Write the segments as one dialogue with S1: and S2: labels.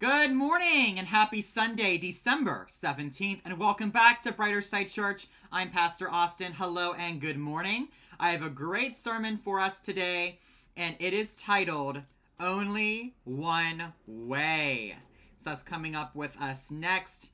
S1: Good morning and happy Sunday, December 17th, and welcome back to Brighterside Church. I'm Pastor Austin. Hello and good morning. I have a great sermon for us today, and it is titled Only One Way. So that's coming up with us next.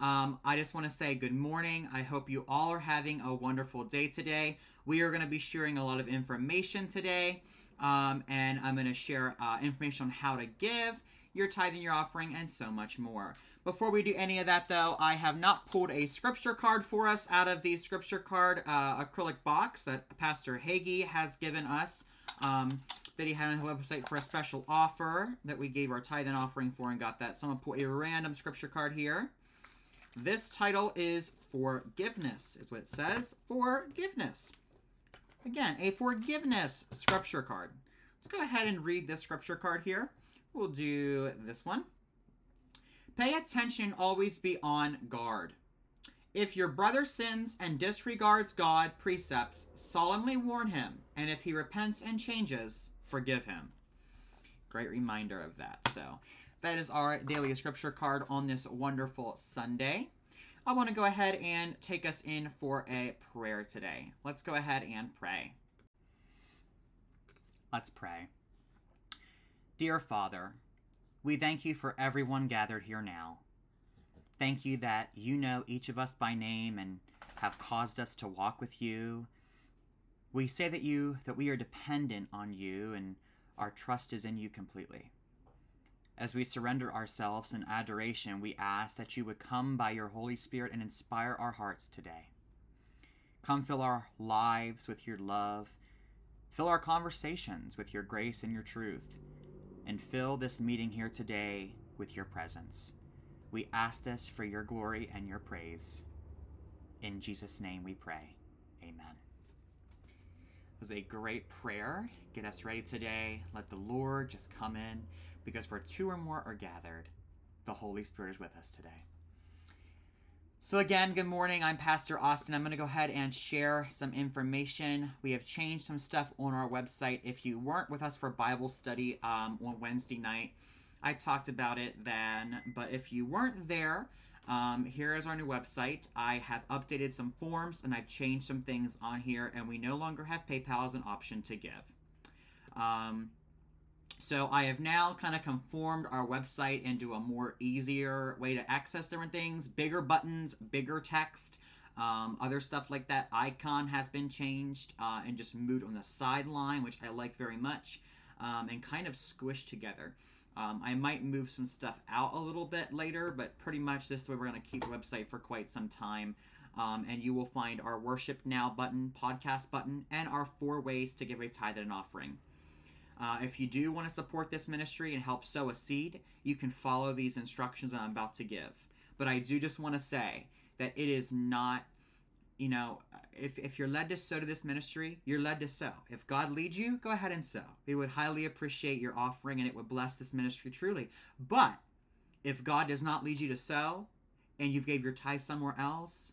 S1: Um, I just want to say good morning. I hope you all are having a wonderful day today. We are going to be sharing a lot of information today, um, and I'm going to share uh, information on how to give your tithing, your offering, and so much more. Before we do any of that, though, I have not pulled a scripture card for us out of the scripture card uh, acrylic box that Pastor Hagee has given us. Um, that he had on his website for a special offer that we gave our tithe and offering for and got that. So I'm gonna put a random scripture card here. This title is Forgiveness, is what it says. Forgiveness. Again, a forgiveness scripture card. Let's go ahead and read this scripture card here. We'll do this one. Pay attention, always be on guard. If your brother sins and disregards God precepts, solemnly warn him, and if he repents and changes, forgive him. Great reminder of that. So, that is our daily scripture card on this wonderful Sunday. I want to go ahead and take us in for a prayer today. Let's go ahead and pray. Let's pray. Dear Father, we thank you for everyone gathered here now. Thank you that you know each of us by name and have caused us to walk with you. We say that you that we are dependent on you and our trust is in you completely. As we surrender ourselves in adoration, we ask that you would come by your Holy Spirit and inspire our hearts today. Come fill our lives with your love. Fill our conversations with your grace and your truth. And fill this meeting here today with your presence. We ask this for your glory and your praise. In Jesus' name we pray. Amen. It was a great prayer. Get us ready today. Let the Lord just come in because where two or more are gathered, the Holy Spirit is with us today. So, again, good morning. I'm Pastor Austin. I'm going to go ahead and share some information. We have changed some stuff on our website. If you weren't with us for Bible study um, on Wednesday night, I talked about it then. But if you weren't there, um, here is our new website. I have updated some forms and I've changed some things on here, and we no longer have PayPal as an option to give. Um, so I have now kind of conformed our website into a more easier way to access different things, bigger buttons, bigger text, um, other stuff like that. Icon has been changed uh, and just moved on the sideline, which I like very much, um, and kind of squished together. Um, I might move some stuff out a little bit later, but pretty much this way we're going to keep the website for quite some time. Um, and you will find our Worship Now button, podcast button, and our four ways to give a tithe and an offering. Uh, if you do want to support this ministry and help sow a seed, you can follow these instructions I'm about to give. But I do just want to say that it is not, you know, if, if you're led to sow to this ministry, you're led to sow. If God leads you, go ahead and sow. We would highly appreciate your offering and it would bless this ministry truly. But if God does not lead you to sow and you've gave your tithe somewhere else,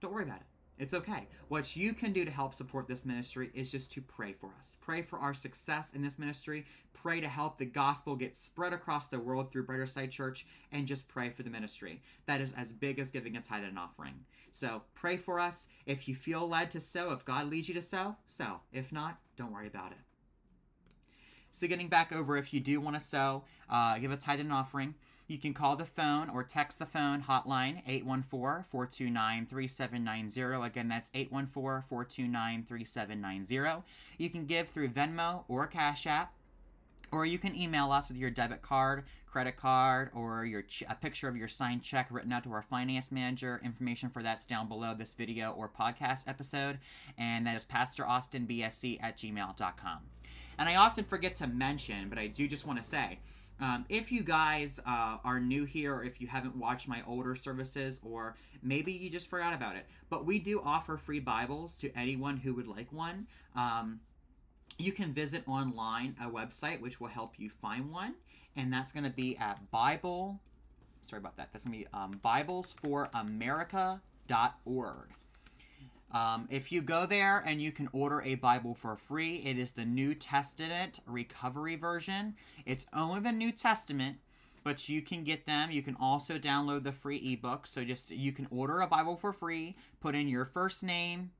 S1: don't worry about it. It's okay. What you can do to help support this ministry is just to pray for us. Pray for our success in this ministry. Pray to help the gospel get spread across the world through Brighterside Church and just pray for the ministry. That is as big as giving a tithe and offering. So pray for us. If you feel led to sow, if God leads you to sow, sow. If not, don't worry about it. So getting back over, if you do want to sow, uh, give a tithe and offering. You can call the phone or text the phone hotline 814 429 3790. Again, that's 814 429 3790. You can give through Venmo or Cash App. Or you can email us with your debit card, credit card, or your ch- a picture of your signed check written out to our finance manager. Information for that's down below this video or podcast episode. And that is PastorAustinBSC at gmail.com. And I often forget to mention, but I do just want to say, um, if you guys uh, are new here, or if you haven't watched my older services, or maybe you just forgot about it, but we do offer free Bibles to anyone who would like one. Um, you can visit online a website which will help you find one, and that's going to be at Bible. Sorry about that. That's going to be um, BiblesForAmerica.org. Um, if you go there and you can order a Bible for free, it is the New Testament Recovery Version. It's only the New Testament, but you can get them. You can also download the free ebook. So just you can order a Bible for free, put in your first name,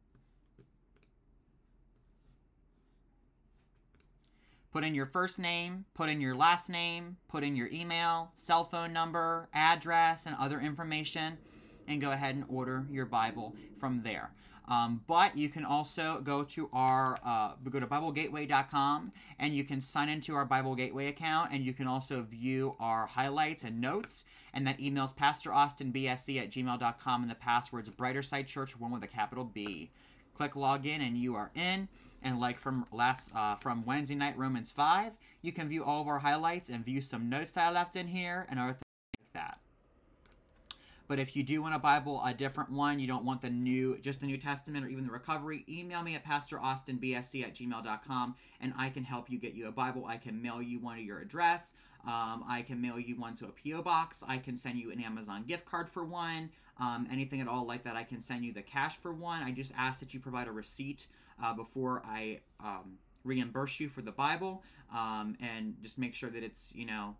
S1: put in your first name, put in your last name, put in your email, cell phone number, address, and other information, and go ahead and order your Bible from there. Um, but you can also go to our uh, go to BibleGateway.com and you can sign into our Bible Gateway account and you can also view our highlights and notes. And that emails PastorAustinBSC at gmail.com and the password's Brighterside Church, one with a capital B. Click login and you are in. And like from last uh, from Wednesday night Romans 5, you can view all of our highlights and view some notes that I left in here and that. But if you do want a Bible, a different one, you don't want the new, just the New Testament or even the recovery, email me at PastorAustinBSC at gmail.com and I can help you get you a Bible. I can mail you one to your address. Um, I can mail you one to a P.O. box. I can send you an Amazon gift card for one. Um, anything at all like that, I can send you the cash for one. I just ask that you provide a receipt uh, before I um, reimburse you for the Bible um, and just make sure that it's, you know,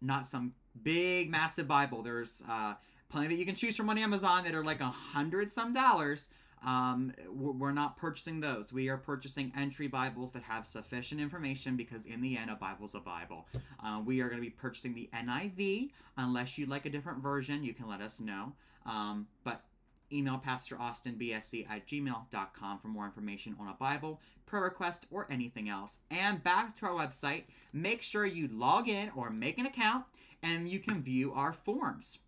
S1: not some big massive bible. There's uh, plenty that you can choose from on amazon that are like a hundred some dollars. Um, we're not purchasing those. We are purchasing entry bibles that have sufficient information because in the end a bible's a bible. Uh, we are going to be purchasing the niv unless you'd like a different version you can let us know. Um, but email pastoraustinbsc at gmail.com for more information on a bible prayer request or anything else. And back to our website. Make sure you log in or make an account and you can view our forms.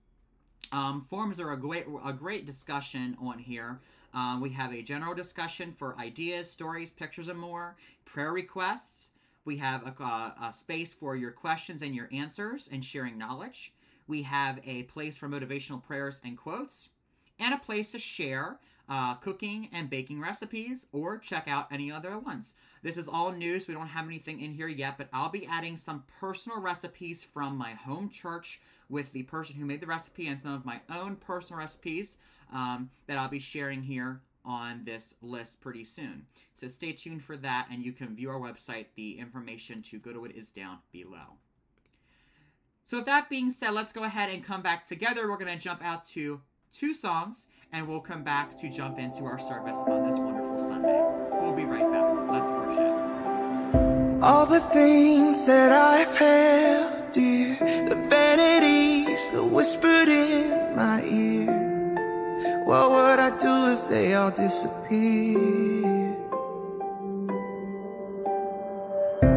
S1: Um, forms are a great a great discussion on here. Um, we have a general discussion for ideas, stories, pictures, and more. Prayer requests. We have a, a, space for your questions and your answers and sharing knowledge. We have a place for motivational prayers and quotes, and a place to share uh, cooking and baking recipes or check out any other ones. This is all new, so we don't have anything in here yet, but I'll be adding some personal recipes from my home church with the person who made the recipe and some of my own personal recipes um, that I'll be sharing here on this list pretty soon. So stay tuned for that, and you can view our website. The information to go to it is down below. So, with that being said, let's go ahead and come back together. We're going to jump out to two songs, and we'll come back to jump into our service on this wonderful Sunday. We'll be right back. Let's worship.
S2: All the things that I've held dear, the vanities that whispered in my ear. What would I do if they all disappeared?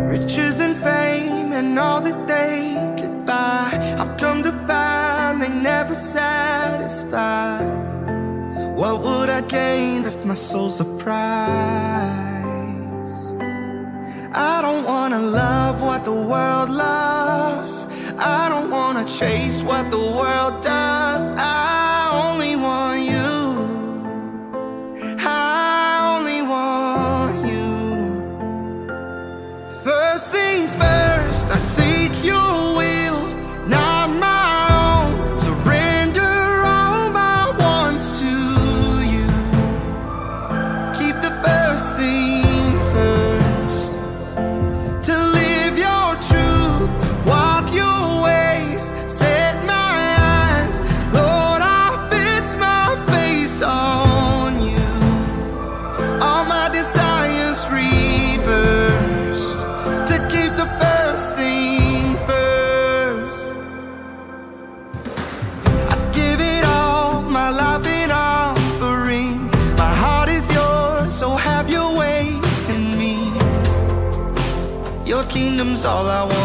S2: Riches and fame and all that they could buy. I've come to find they never satisfy. What would I gain if my soul's a prize? I don't wanna love what the world loves. I don't wanna chase what the world all I wanna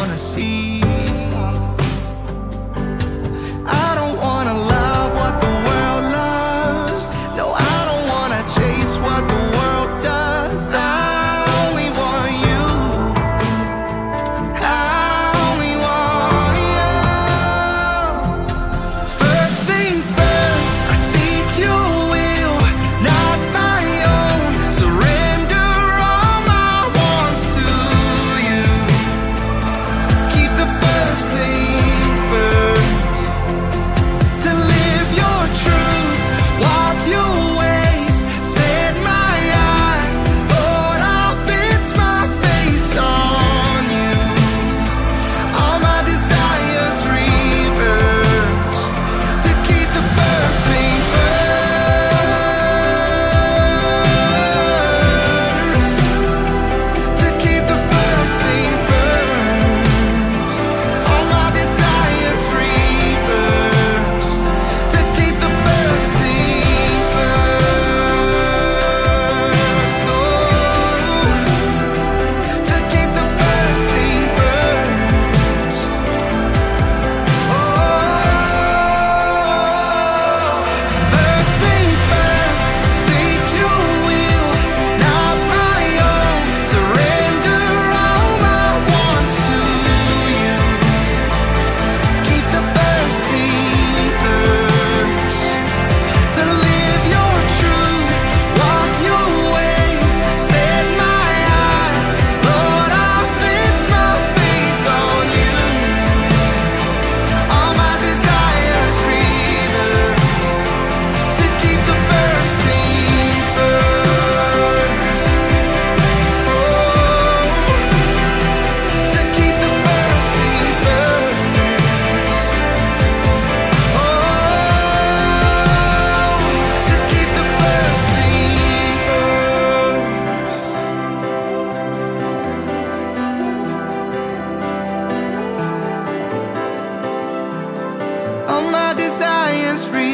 S3: just.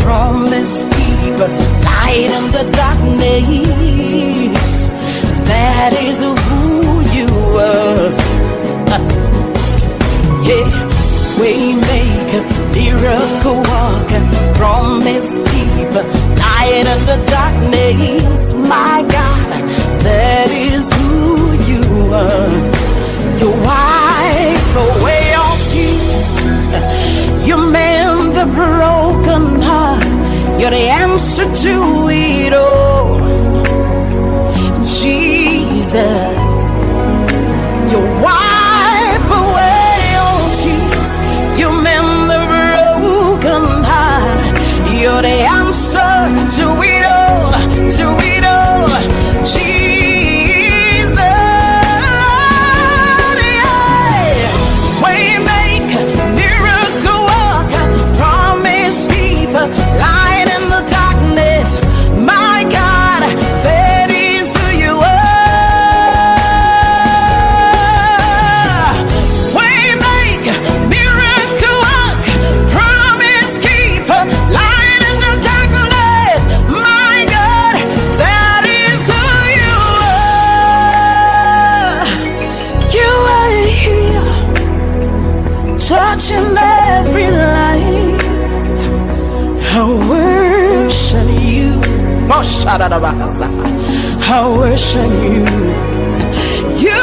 S3: Promise keeper, light in the darkness. That is who you are. Yeah, we make a miracle walker, promise keeper, light in the darkness. My God, You're the answer to it all. I worship you. You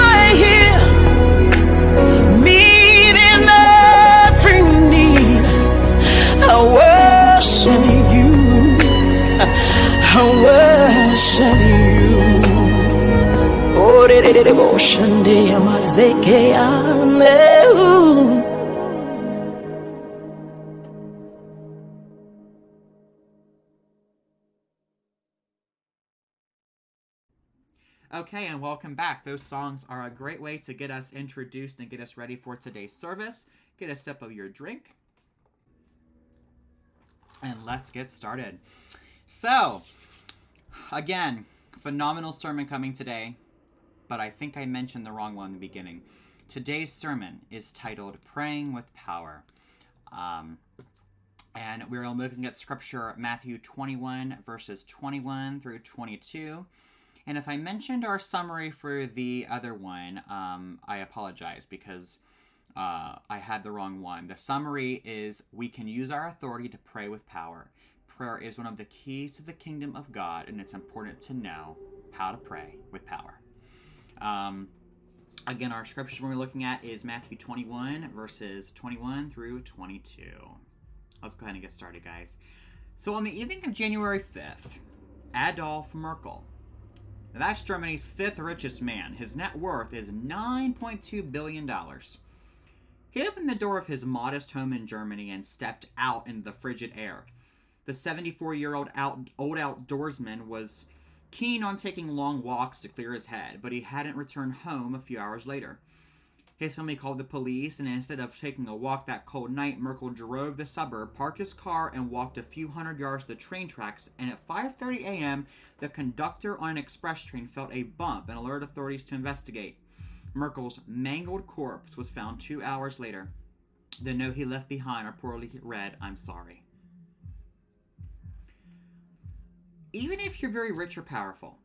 S3: are here, meeting every need. I worship you. I worship you. Oh,
S1: Okay, and welcome back. Those songs are a great way to get us introduced and get us ready for today's service. Get a sip of your drink. And let's get started. So, again, phenomenal sermon coming today, but I think I mentioned the wrong one in the beginning. Today's sermon is titled Praying with Power. Um, And we're looking at scripture Matthew 21, verses 21 through 22. And if I mentioned our summary for the other one, um, I apologize because uh, I had the wrong one. The summary is we can use our authority to pray with power. Prayer is one of the keys to the kingdom of God, and it's important to know how to pray with power. Um, again, our scripture we're looking at is Matthew 21, verses 21 through 22. Let's go ahead and get started, guys. So, on the evening of January 5th, Adolf Merckle, that's Germany's fifth richest man. His net worth is $9.2 billion. He opened the door of his modest home in Germany and stepped out into the frigid air. The 74 year old out, old outdoorsman was keen on taking long walks to clear his head, but he hadn't returned home a few hours later. His family called the police, and instead of taking a walk that cold night, Merckle drove the suburb, parked his car, and walked a few hundred yards to the train tracks. And at 5:30 a.m., the conductor on an express train felt a bump and alerted authorities to investigate. Merckle's mangled corpse was found two hours later. The note he left behind are poorly read, "I'm sorry." Even if you're very rich or powerful,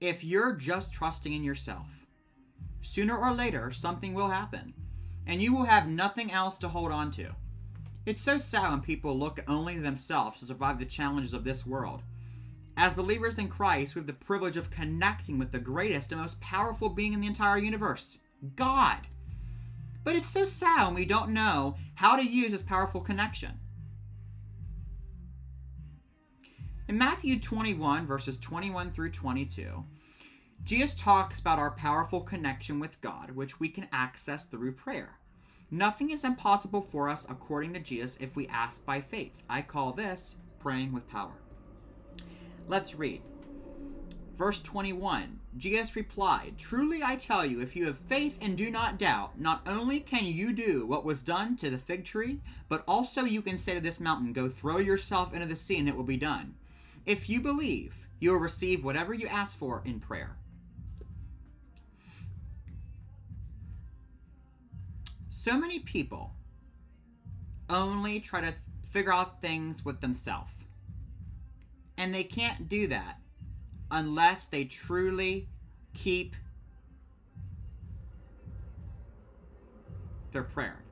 S1: if you're just trusting in yourself Sooner or later, something will happen, and you will have nothing else to hold on to. It's so sad when people look only to themselves to survive the challenges of this world. As believers in Christ, we have the privilege of connecting with the greatest and most powerful being in the entire universe God. But it's so sad when we don't know how to use this powerful connection. In Matthew 21, verses 21 through 22, Jesus talks about our powerful connection with God, which we can access through prayer. Nothing is impossible for us, according to Jesus, if we ask by faith. I call this praying with power. Let's read. Verse 21 Jesus replied, Truly I tell you, if you have faith and do not doubt, not only can you do what was done to the fig tree, but also you can say to this mountain, Go throw yourself into the sea, and it will be done. If you believe, you will receive whatever you ask for in prayer. So many people only try to figure out things with themselves. And they can't do that unless they truly keep their prayer.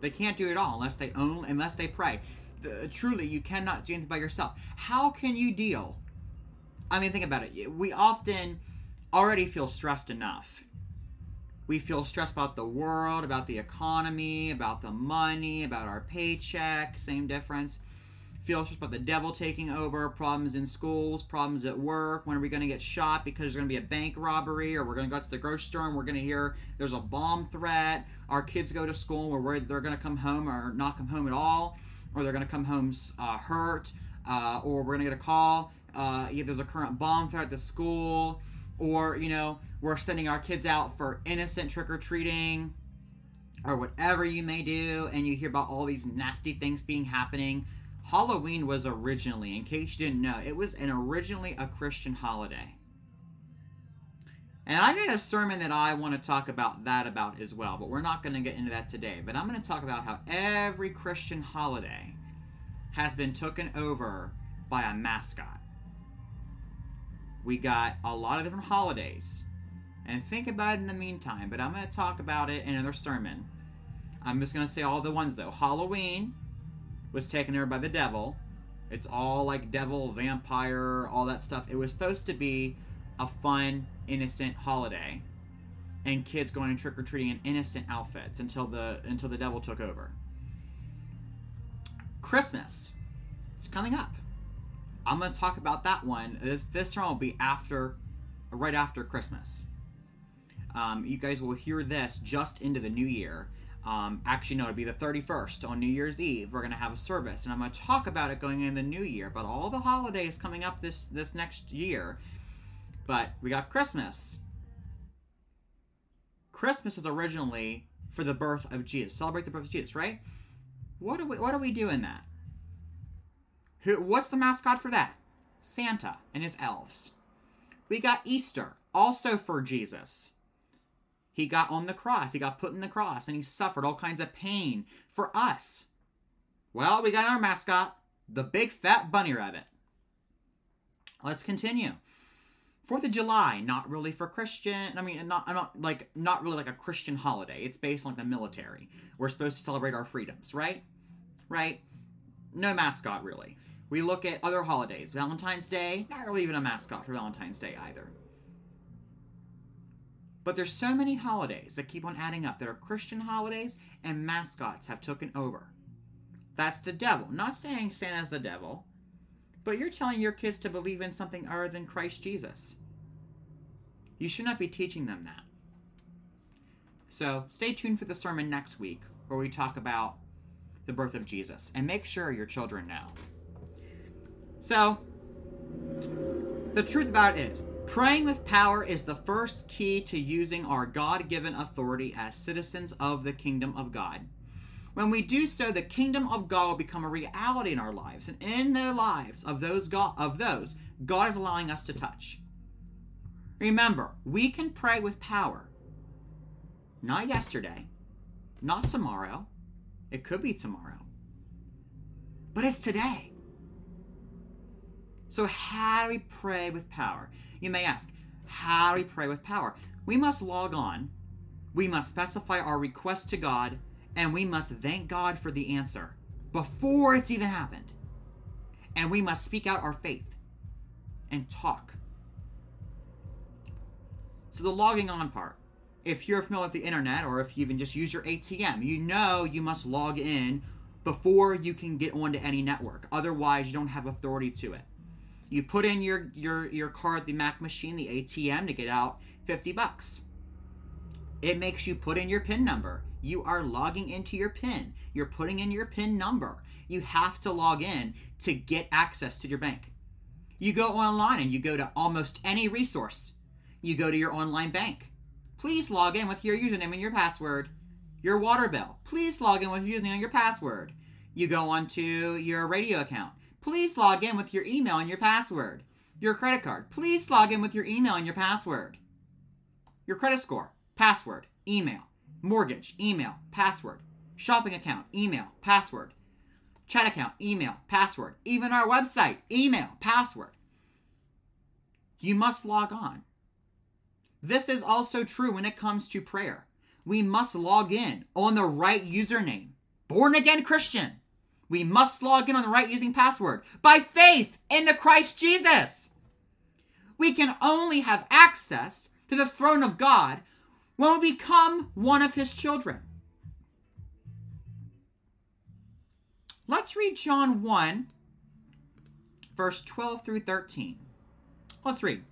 S1: They can't do it all unless they only unless they pray. The, truly, you cannot do anything by yourself. How can you deal? I mean, think about it. We often already feel stressed enough we feel stressed about the world, about the economy, about the money, about our paycheck, same difference. Feel stressed about the devil taking over, problems in schools, problems at work. When are we going to get shot because there's going to be a bank robbery, or we're going to go to the grocery store and we're going to hear there's a bomb threat. Our kids go to school and we're worried they're going to come home or not come home at all, or they're going to come home uh, hurt, uh, or we're going to get a call. Uh, either there's a current bomb threat at the school or you know we're sending our kids out for innocent trick-or-treating or whatever you may do and you hear about all these nasty things being happening. Halloween was originally in case you didn't know it was an originally a christian holiday. And i got a sermon that i want to talk about that about as well but we're not going to get into that today. But i'm going to talk about how every christian holiday has been taken over by a mascot we got a lot of different holidays. And think about it in the meantime, but I'm going to talk about it in another sermon. I'm just going to say all the ones though. Halloween was taken over by the devil. It's all like devil, vampire, all that stuff. It was supposed to be a fun, innocent holiday. And kids going trick or treating in innocent outfits until the until the devil took over. Christmas. It's coming up. I'm going to talk about that one. This this one will be after, right after Christmas. Um, you guys will hear this just into the new year. Um, actually, no, it'll be the 31st on New Year's Eve. We're going to have a service, and I'm going to talk about it going in the new year. But all the holidays coming up this this next year. But we got Christmas. Christmas is originally for the birth of Jesus. Celebrate the birth of Jesus, right? What do we what do we do in that? What's the mascot for that? Santa and his elves. We got Easter, also for Jesus. He got on the cross, he got put in the cross, and he suffered all kinds of pain for us. Well, we got our mascot, the big fat bunny rabbit. Let's continue. Fourth of July, not really for Christian. I mean, not not like not really like a Christian holiday. It's based on like the military. We're supposed to celebrate our freedoms, right? Right? No mascot really. We look at other holidays. Valentine's Day, not really even a mascot for Valentine's Day either. But there's so many holidays that keep on adding up that are Christian holidays and mascots have taken over. That's the devil. Not saying Santa's the devil, but you're telling your kids to believe in something other than Christ Jesus. You should not be teaching them that. So stay tuned for the sermon next week where we talk about the birth of Jesus and make sure your children know. So, the truth about it is, praying with power is the first key to using our God given authority as citizens of the kingdom of God. When we do so, the kingdom of God will become a reality in our lives and in the lives of those God, of those God is allowing us to touch. Remember, we can pray with power. Not yesterday, not tomorrow. It could be tomorrow. But it's today. So, how do we pray with power? You may ask, how do we pray with power? We must log on, we must specify our request to God, and we must thank God for the answer before it's even happened. And we must speak out our faith and talk. So, the logging on part. If you're familiar with the internet or if you even just use your ATM, you know you must log in before you can get onto any network. Otherwise, you don't have authority to it. You put in your your your card, the Mac machine, the ATM to get out 50 bucks. It makes you put in your PIN number. You are logging into your PIN. You're putting in your PIN number. You have to log in to get access to your bank. You go online and you go to almost any resource. You go to your online bank. Please log in with your username and your password. Your water bill. Please log in with your username and your password. You go onto your radio account. Please log in with your email and your password. Your credit card. Please log in with your email and your password. Your credit score, password, email. Mortgage, email, password. Shopping account, email, password. Chat account, email, password. Even our website, email, password. You must log on. This is also true when it comes to prayer. We must log in on the right username. Born again Christian. We must log in on the right using password by faith in the Christ Jesus. We can only have access to the throne of God when we become one of his children. Let's read John 1, verse 12 through 13. Let's read.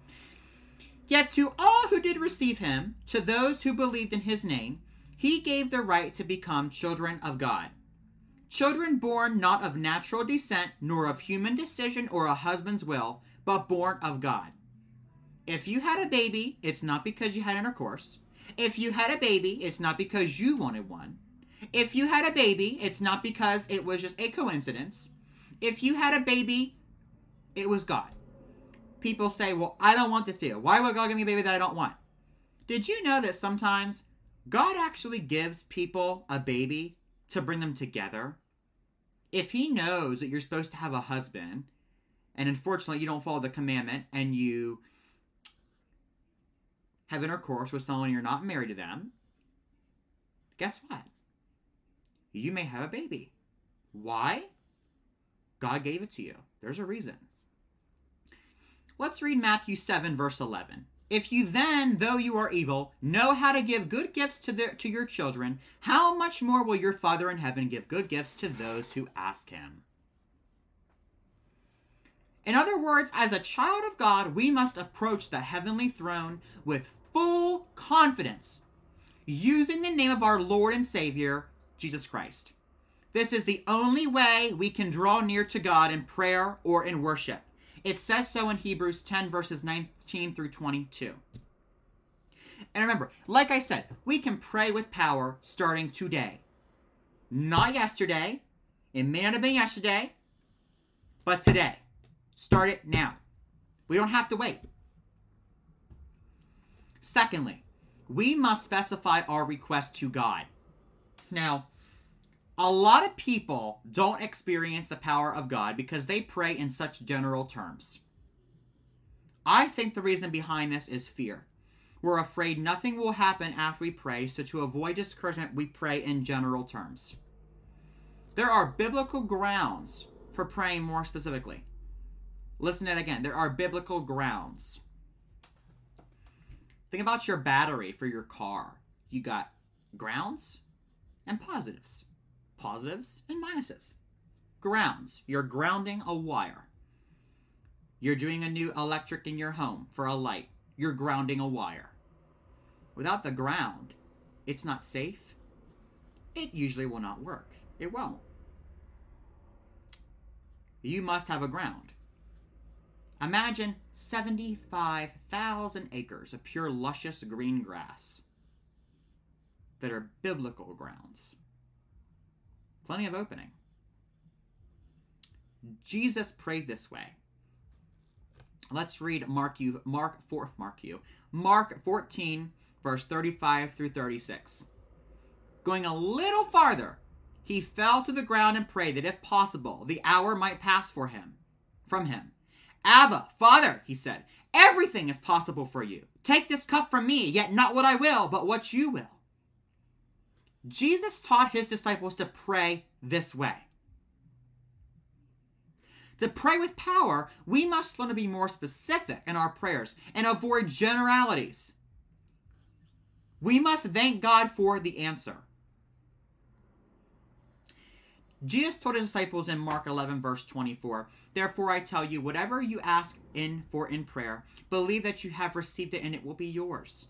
S1: Yet to all who did receive him, to those who believed in his name, he gave the right to become children of God Children born not of natural descent, nor of human decision or a husband's will, but born of God. If you had a baby, it's not because you had intercourse. If you had a baby, it's not because you wanted one. If you had a baby, it's not because it was just a coincidence. If you had a baby, it was God. People say, Well, I don't want this baby. Why would God give me a baby that I don't want? Did you know that sometimes God actually gives people a baby to bring them together? If he knows that you're supposed to have a husband, and unfortunately you don't follow the commandment and you have intercourse with someone you're not married to them, guess what? You may have a baby. Why? God gave it to you. There's a reason. Let's read Matthew 7, verse 11. If you then, though you are evil, know how to give good gifts to, to your children, how much more will your Father in heaven give good gifts to those who ask him? In other words, as a child of God, we must approach the heavenly throne with full confidence, using the name of our Lord and Savior, Jesus Christ. This is the only way we can draw near to God in prayer or in worship. It says so in Hebrews 10, verses 19 through 22. And remember, like I said, we can pray with power starting today. Not yesterday. It may not have been yesterday, but today. Start it now. We don't have to wait. Secondly, we must specify our request to God. Now, A lot of people don't experience the power of God because they pray in such general terms. I think the reason behind this is fear. We're afraid nothing will happen after we pray, so to avoid discouragement, we pray in general terms. There are biblical grounds for praying more specifically. Listen to that again. There are biblical grounds. Think about your battery for your car. You got grounds and positives, positives and minuses. Grounds, you're grounding a wire. You're doing a new electric in your home for a light. You're grounding a wire. Without the ground, it's not safe. It usually will not work. It won't. You must have a ground. Imagine 75,000 acres of pure, luscious green grass that are biblical grounds. Plenty of opening. Jesus prayed this way. Let's read Mark you Mark 4 Mark you. Mark 14 verse 35 through 36. Going a little farther, he fell to the ground and prayed that if possible, the hour might pass for him from him. Abba, Father, he said, everything is possible for you. Take this cup from me, yet not what I will, but what you will. Jesus taught his disciples to pray this way. To pray with power, we must learn to be more specific in our prayers and avoid generalities. We must thank God for the answer. Jesus told his disciples in Mark 11, verse 24, Therefore I tell you, whatever you ask in for in prayer, believe that you have received it and it will be yours.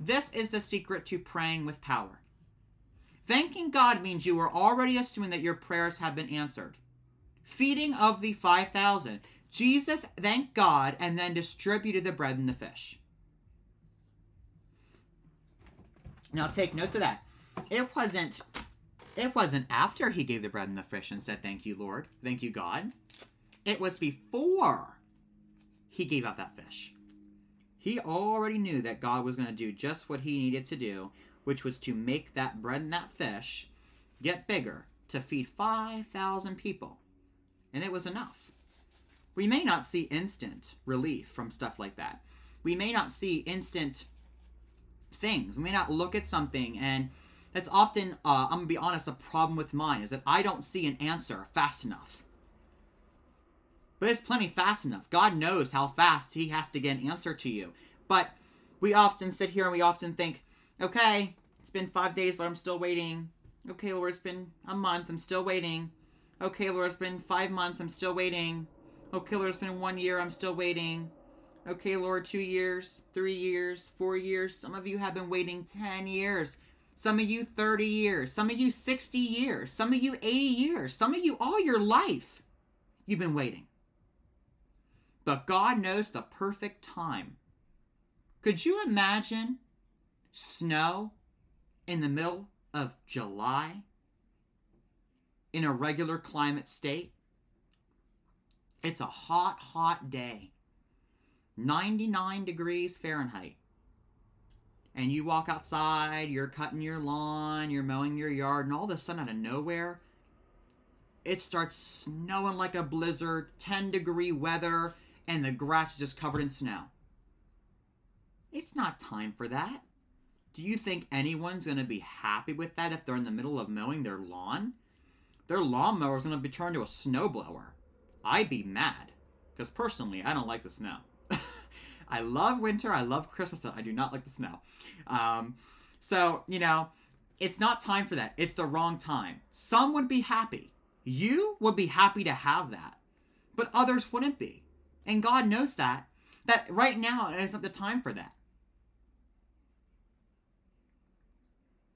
S1: This is the secret to praying with power. Thanking God means you are already assuming that your prayers have been answered. Feeding of the 5,000. Jesus thanked God and then distributed the bread and the fish. Now take note of that. It wasn't it wasn't after he gave the bread and the fish and said, Thank you, Lord. Thank you, God. It was before he gave out that fish. He already knew that God was going to do just what he needed to do, which was to make that bread and that fish get bigger to feed 5,000 people. And it was enough. We may not see instant relief from stuff like that. We may not see instant things. We may not look at something and that's often, uh, I'm gonna be honest, a problem with mine is that I don't see an answer fast enough. But it's plenty fast enough. God knows how fast He has to get an answer to you. But we often sit here and we often think, okay, it's been five days, Lord, I'm still waiting. Okay, Lord, it's been a month, I'm still waiting. Okay, Lord, it's been five months, I'm still waiting. Okay, Lord, it's been one year, I'm still waiting. Okay, Lord, two years, three years, four years. Some of you have been waiting 10 years. Some of you 30 years, some of you 60 years, some of you 80 years, some of you all your life. You've been waiting. But God knows the perfect time. Could you imagine snow in the middle of July in a regular climate state? It's a hot, hot day. 99 degrees Fahrenheit and you walk outside, you're cutting your lawn, you're mowing your yard, and all of a sudden, out of nowhere, it starts snowing like a blizzard, 10 degree weather, and the grass is just covered in snow. It's not time for that. Do you think anyone's going to be happy with that if they're in the middle of mowing their lawn? Their lawnmower is going to be turned to a snowblower. I'd be mad. Because personally, I don't like the snow. I love winter. I love Christmas. I do not like the snow. Um, so, you know, it's not time for that. It's the wrong time. Some would be happy. You would be happy to have that, but others wouldn't be. And God knows that, that right now isn't the time for that.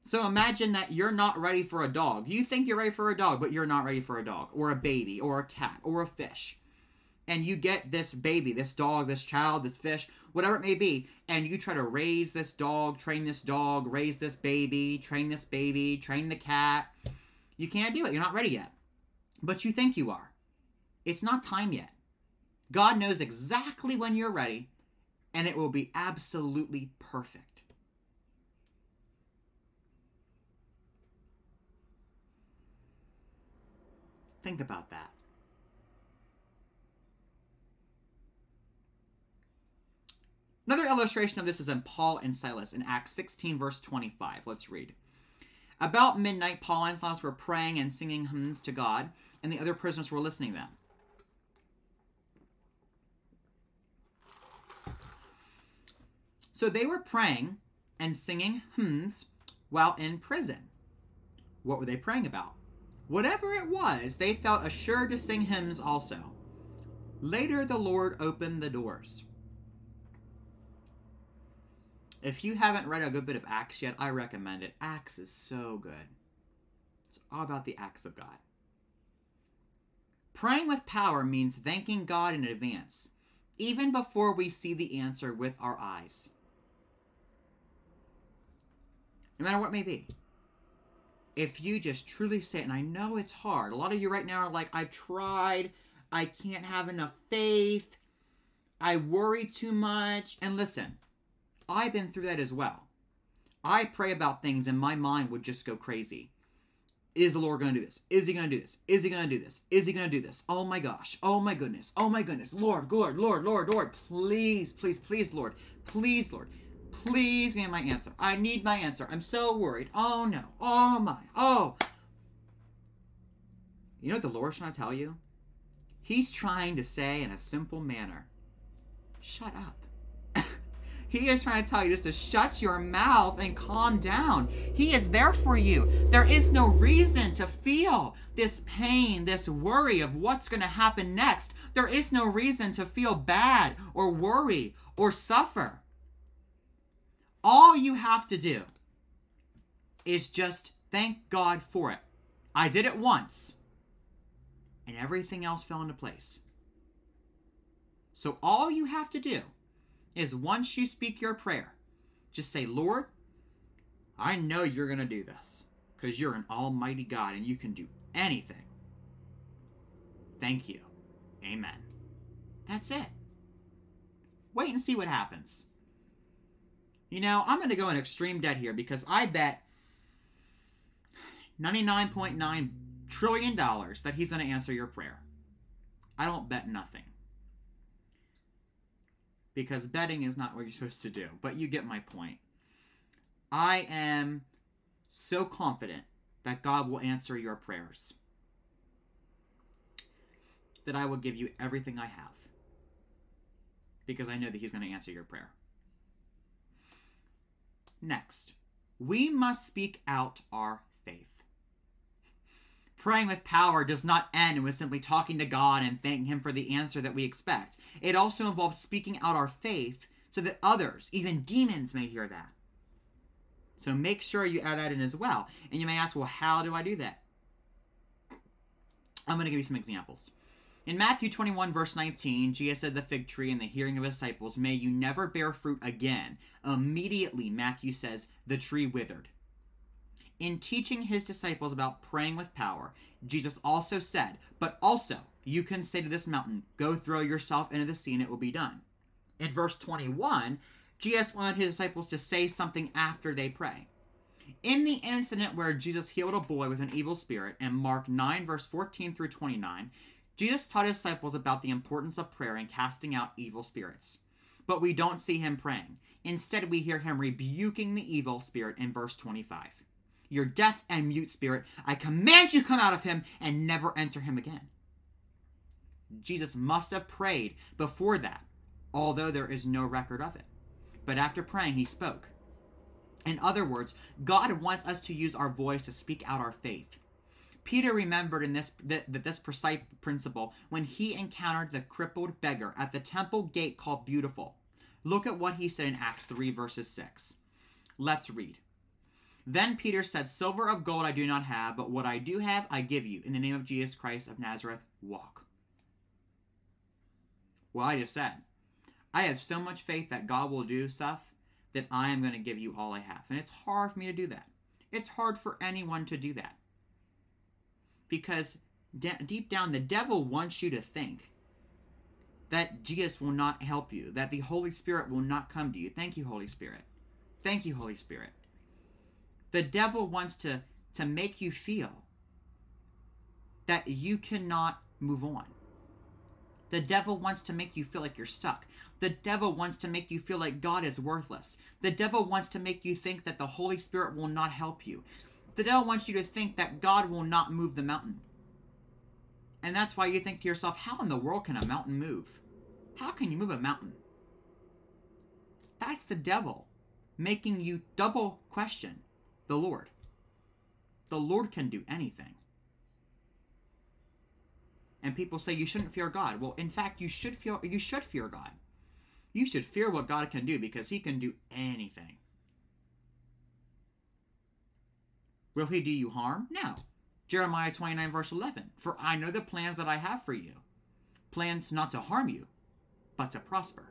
S1: So imagine that you're not ready for a dog. You think you're ready for a dog, but you're not ready for a dog, or a baby, or a cat, or a fish and you get this baby, this dog, this child, this fish, whatever it may be, and you try to raise this dog, train this dog, raise this baby, train this baby, train the cat, you can't do it. You're not ready yet. But you think you are. It's not time yet. God knows exactly when you're ready, and it will be absolutely perfect. Think about that. Another illustration of this is in Paul and Silas in Acts 16, verse 25. Let's read. About midnight, Paul and Silas were praying and singing hymns to God, and the other prisoners were listening to them. So they were praying and singing hymns while in prison. What were they praying about? Whatever it was, they felt assured to sing hymns also. Later, the Lord opened the doors. If you haven't read a good bit of Acts yet, I recommend it. Acts is so good. It's all about the acts of God. Praying with power means thanking God in advance, even before we see the answer with our eyes. No matter what it may be if you just truly say it, and I know it's hard. A lot of you right now are like, I've tried, I can't have enough faith, I worry too much. And listen, I've been through that as well. I pray about things and my mind would just go crazy. Is the Lord going to do this? Is he going to do this? Is he going to do this? Is he going to do this? Oh my gosh. Oh my goodness. Oh my goodness. Lord, Lord, Lord, Lord, Lord. Please, please, please, Lord. Please, Lord. Please me my answer. I need my answer. I'm so worried. Oh no. Oh my. Oh. You know what the Lord's trying to tell you? He's trying to say in a simple manner, shut up. he is trying to tell you just to shut your mouth and calm down. He is there for you. There is no reason to feel this pain, this worry of what's going to happen next. There is no reason to feel bad or worry or suffer. All you have to do is just thank God for it. I did it once, and everything else fell into place. So all you have to do is once you speak your prayer, just say, Lord, I know you're going to do this because you're an almighty God and you can do anything. Thank you. Amen. That's it. Wait and see what happens. You know, I'm going to go in extreme debt here because I bet $99.9 trillion that he's going to answer your prayer. I don't bet nothing. Because betting is not what you're supposed to do, but you get my point. I am so confident that God will answer your prayers that I will give you everything I have because I know that He's going to answer your prayer. Next, we must speak out our faith. Praying with power does not end with simply talking to God and thanking Him for the answer that we expect. It also involves speaking out our faith so that others, even demons, may hear that. So make sure you add that in as well. And you may ask, well, how do I do that? I'm going to give you some examples. In Matthew 21, verse 19, Jesus said the fig tree in the hearing of his disciples, May you never bear fruit again. Immediately, Matthew says, the tree withered. In teaching his disciples about praying with power, Jesus also said, But also, you can say to this mountain, Go throw yourself into the sea, and it will be done. In verse 21, Jesus wanted his disciples to say something after they pray. In the incident where Jesus healed a boy with an evil spirit, in Mark 9, verse 14 through 29, Jesus taught his disciples about the importance of prayer and casting out evil spirits. But we don't see him praying. Instead, we hear him rebuking the evil spirit in verse 25. Your deaf and mute spirit, I command you come out of him and never enter him again. Jesus must have prayed before that, although there is no record of it. But after praying, he spoke. In other words, God wants us to use our voice to speak out our faith. Peter remembered in this that, that this precise principle when he encountered the crippled beggar at the temple gate called Beautiful. Look at what he said in Acts 3 verses 6. Let's read. Then Peter said, Silver of gold I do not have, but what I do have I give you. In the name of Jesus Christ of Nazareth, walk. Well, I just said, I have so much faith that God will do stuff that I am going to give you all I have. And it's hard for me to do that. It's hard for anyone to do that because de- deep down the devil wants you to think that Jesus will not help you, that the Holy Spirit will not come to you. Thank you, Holy Spirit. Thank you, Holy Spirit. The devil wants to, to make you feel that you cannot move on. The devil wants to make you feel like you're stuck. The devil wants to make you feel like God is worthless. The devil wants to make you think that the Holy Spirit will not help you. The devil wants you to think that God will not move the mountain. And that's why you think to yourself, how in the world can a mountain move? How can you move a mountain? That's the devil making you double question the Lord. The Lord can do anything. And people say you shouldn't fear God. Well, in fact, you should fear you should fear God. You should fear what God can do because he can do anything. Will he do you harm? No. Jeremiah 29, verse 11. For I know the plans that I have for you plans not to harm you, but to prosper.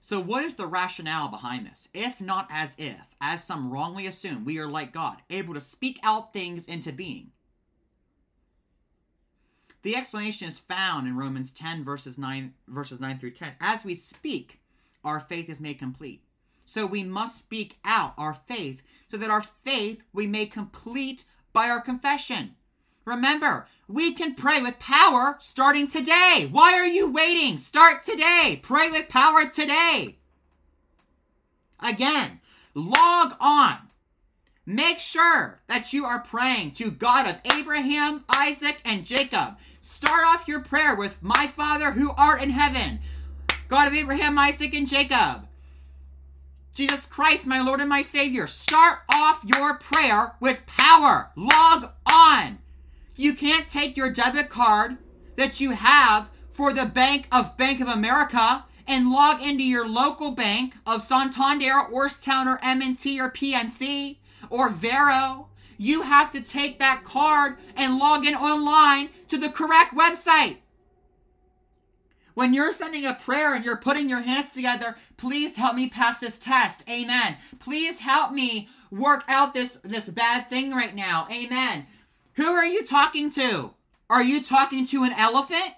S1: So, what is the rationale behind this? If not as if, as some wrongly assume, we are like God, able to speak out things into being. The explanation is found in Romans 10 verses 9 verses 9 through 10. As we speak, our faith is made complete. So we must speak out our faith so that our faith we may complete by our confession. Remember, we can pray with power starting today. Why are you waiting? Start today. Pray with power today. Again, log on. Make sure that you are praying to God of Abraham, Isaac, and Jacob. Start off your prayer with My Father who art in heaven, God of Abraham, Isaac, and Jacob. Jesus Christ, my Lord and my Savior. Start off your prayer with power. Log on. You can't take your debit card that you have for the Bank of Bank of America and log into your local bank of Santander, Orrstown, or M&T, or PNC, or Vero. You have to take that card and log in online to the correct website. When you're sending a prayer and you're putting your hands together, please help me pass this test. Amen. Please help me work out this this bad thing right now. Amen. Who are you talking to? Are you talking to an elephant?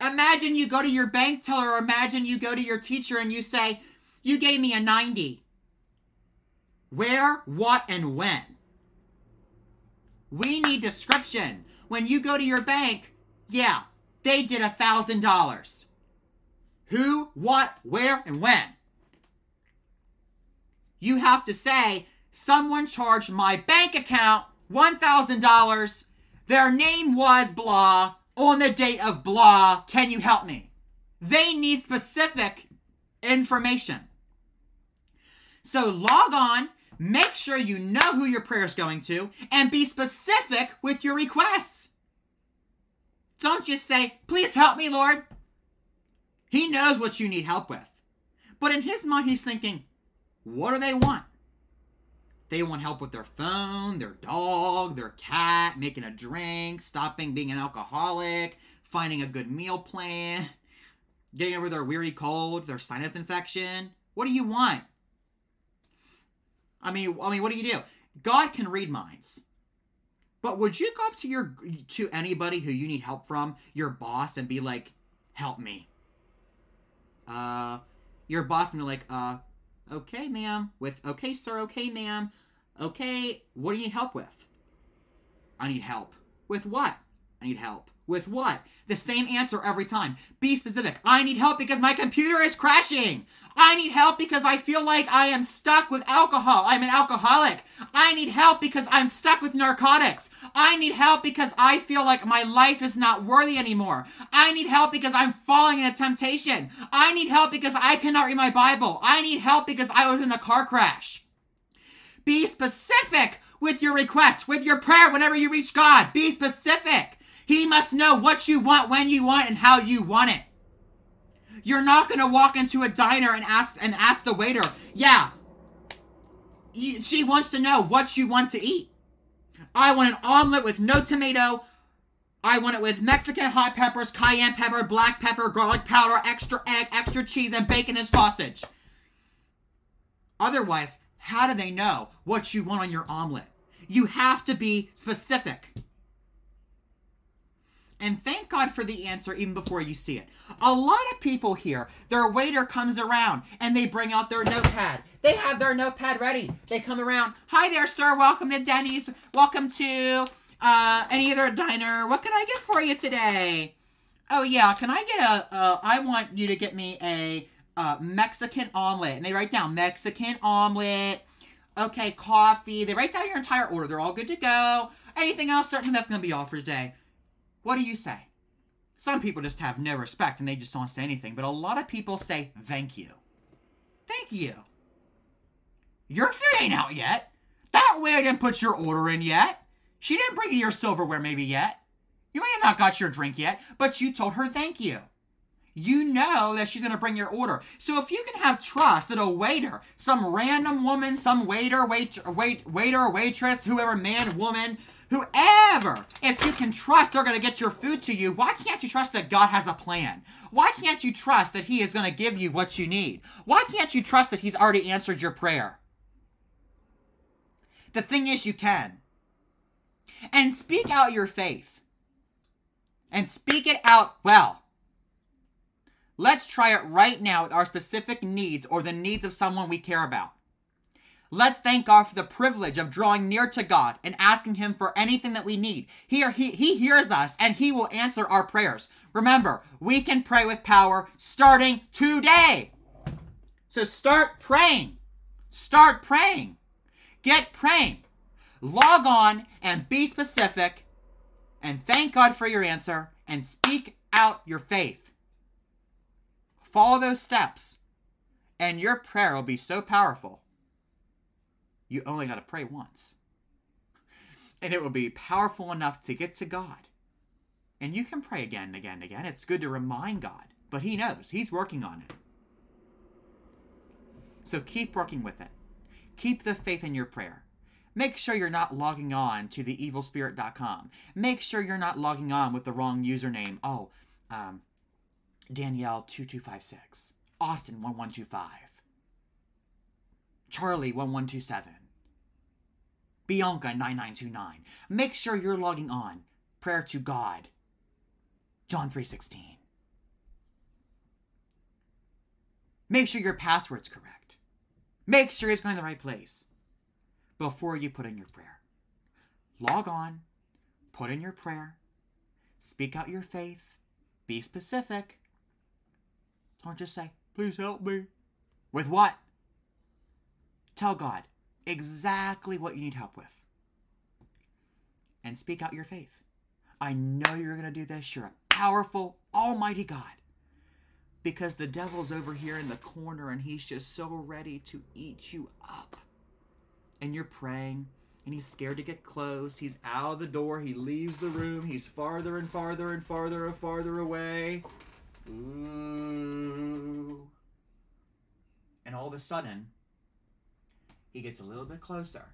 S1: Imagine you go to your bank teller or imagine you go to your teacher and you say, "You gave me a 90." Where, what, and when? We need description. When you go to your bank, yeah, they did a thousand dollars. Who, what, where, and when? You have to say, someone charged my bank account $1,000. Their name was blah on the date of blah. Can you help me? They need specific information. So log on, make sure you know who your prayer is going to, and be specific with your requests. Don't just say, please help me, Lord. He knows what you need help with. But in his mind, he's thinking, what do they want? They want help with their phone, their dog, their cat, making a drink, stopping being an alcoholic, finding a good meal plan, getting over their weary cold, their sinus infection. What do you want? I mean, I mean, what do you do? God can read minds. But would you go up to your to anybody who you need help from, your boss, and be like, "Help me"? Uh, your boss would be like, "Uh, okay, ma'am." With "Okay, sir," "Okay, ma'am," "Okay, what do you need help with?" I need help. With what? I need help. With what? The same answer every time. Be specific. I need help because my computer is crashing. I need help because I feel like I am stuck with alcohol. I'm an alcoholic. I need help because I'm stuck with narcotics. I need help because I feel like my life is not worthy anymore. I need help because I'm falling into temptation. I need help because I cannot read my Bible. I need help because I was in a car crash. Be specific with your request, with your prayer whenever you reach God. Be specific. He must know what you want, when you want, and how you want it. You're not gonna walk into a diner and ask and ask the waiter, yeah. She wants to know what you want to eat. I want an omelet with no tomato. I want it with Mexican hot peppers, cayenne pepper, black pepper, garlic powder, extra egg, extra cheese, and bacon and sausage. Otherwise, how do they know what you want on your omelet? You have to be specific. And thank God for the answer even before you see it. A lot of people here, their waiter comes around and they bring out their notepad. They have their notepad ready. They come around. Hi there, sir. Welcome to Denny's. Welcome to uh, any other diner. What can I get for you today? Oh yeah, can I get a? Uh, I want you to get me a uh, Mexican omelet, and they write down Mexican omelet. Okay, coffee. They write down your entire order. They're all good to go. Anything else? Certainly that's gonna be all for today. What do you say? Some people just have no respect and they just don't say anything, but a lot of people say thank you. Thank you. Your food ain't out yet. That way I didn't put your order in yet. She didn't bring you your silverware maybe yet. You may have not got your drink yet, but you told her thank you. You know that she's going to bring your order. So if you can have trust that a waiter, some random woman, some waiter, wait, wait, waiter, waitress, whoever, man, woman, whoever, if you can trust they're going to get your food to you, why can't you trust that God has a plan? Why can't you trust that He is going to give you what you need? Why can't you trust that He's already answered your prayer? The thing is, you can. And speak out your faith. And speak it out well. Let's try it right now with our specific needs or the needs of someone we care about. Let's thank God for the privilege of drawing near to God and asking Him for anything that we need. He, he, he hears us and He will answer our prayers. Remember, we can pray with power starting today. So start praying. Start praying. Get praying. Log on and be specific and thank God for your answer and speak out your faith. Follow those steps, and your prayer will be so powerful. You only got to pray once. And it will be powerful enough to get to God. And you can pray again and again and again. It's good to remind God, but He knows. He's working on it. So keep working with it. Keep the faith in your prayer. Make sure you're not logging on to the evilspirit.com. Make sure you're not logging on with the wrong username. Oh, um, Danielle2256, Austin1125, Charlie1127, Bianca9929. Make sure you're logging on. Prayer to God. John 3:16. Make sure your password's correct. Make sure it's going to the right place before you put in your prayer. Log on, put in your prayer, speak out your faith, be specific. Don't just say, please help me. With what? Tell God exactly what you need help with. And speak out your faith. I know you're going to do this. You're a powerful, almighty God. Because the devil's over here in the corner and he's just so ready to eat you up. And you're praying and he's scared to get close. He's out of the door. He leaves the room. He's farther and farther and farther and farther away. Ooh. And all of a sudden, he gets a little bit closer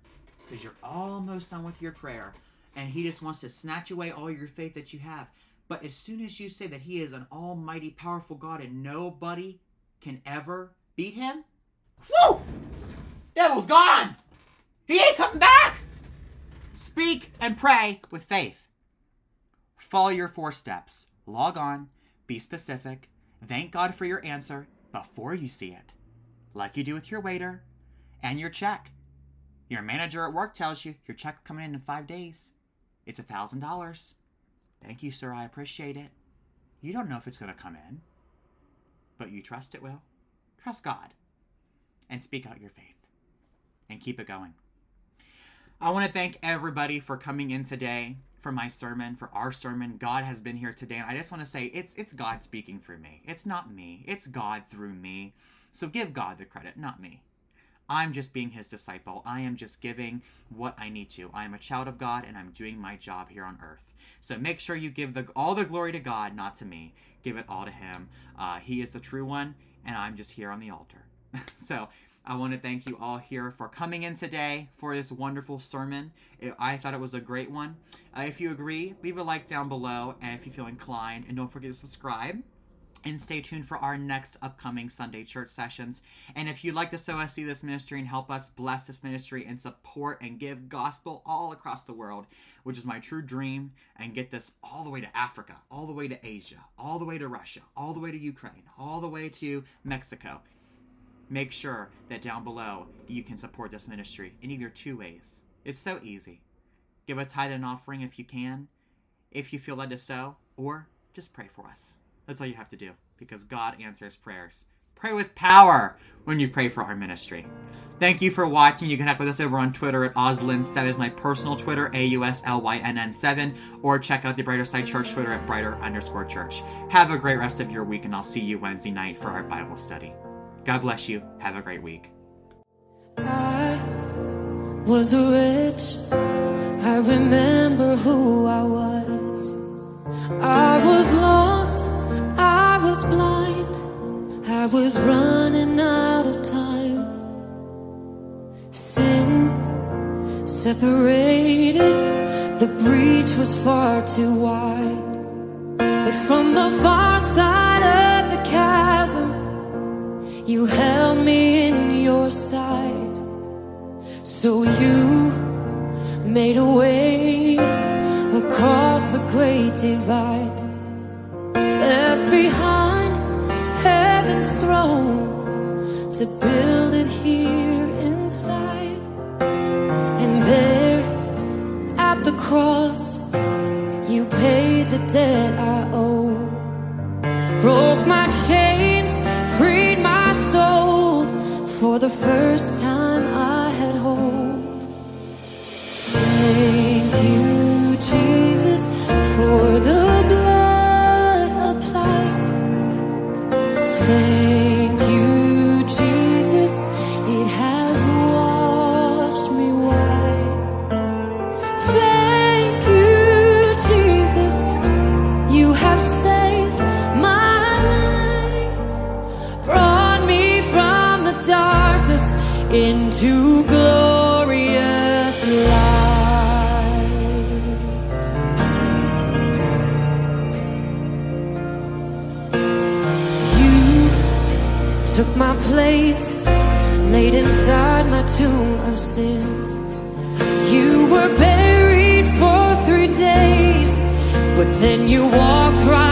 S1: because you're almost done with your prayer. And he just wants to snatch away all your faith that you have. But as soon as you say that he is an almighty, powerful God and nobody can ever beat him, whoo! Devil's gone! He ain't coming back! Speak and pray with faith. Follow your four steps. Log on, be specific, thank God for your answer before you see it, like you do with your waiter and your check. Your manager at work tells you your check coming in in five days. It's a thousand dollars. Thank you, sir. I appreciate it. You don't know if it's going to come in, but you trust it will. Trust God and speak out your faith and keep it going. I want to thank everybody for coming in today for my sermon, for our sermon. God has been here today, and I just want to say it's it's God speaking through me. It's not me. It's God through me. So give God the credit, not me. I'm just being his disciple. I am just giving what I need to. I am a child of God and I'm doing my job here on earth. So make sure you give the all the glory to God, not to me. Give it all to him. Uh, he is the true one, and I'm just here on the altar. so I want to thank you all here for coming in today for this wonderful sermon. I thought it was a great one. Uh, if you agree, leave a like down below, and if you feel inclined, and don't forget to subscribe. And stay tuned for our next upcoming Sunday church sessions. And if you'd like to sow us see this ministry and help us bless this ministry and support and give gospel all across the world, which is my true dream, and get this all the way to Africa, all the way to Asia, all the way to Russia, all the way to Ukraine, all the way to Mexico, make sure that down below you can support this ministry in either two ways. It's so easy. Give a tithe and offering if you can, if you feel led to sow, or just pray for us. That's all you have to do because God answers prayers. Pray with power when you pray for our ministry. Thank you for watching. You can connect with us over on Twitter at Auslynn7 is my personal Twitter, A-U-S-L-Y-N-N 7, or check out the Brighterside Church Twitter at brighter underscore church. Have a great rest of your week, and I'll see you Wednesday night for our Bible study. God bless you. Have a great week.
S4: I was rich. I remember who I was. I was lost. I was blind. I was running out of time. Sin separated. The breach was far too wide. But from the far side of the chasm, you held me in your side. So you made a way across the great divide. Left behind heaven's throne to build it here inside. And there at the cross, you paid the debt I owe. Broke my chains, freed my soul. For the first time, I had hope. Thank you, Jesus, for the into glorious light. You took my place, laid inside my tomb of sin. You were buried for three days, but then you walked right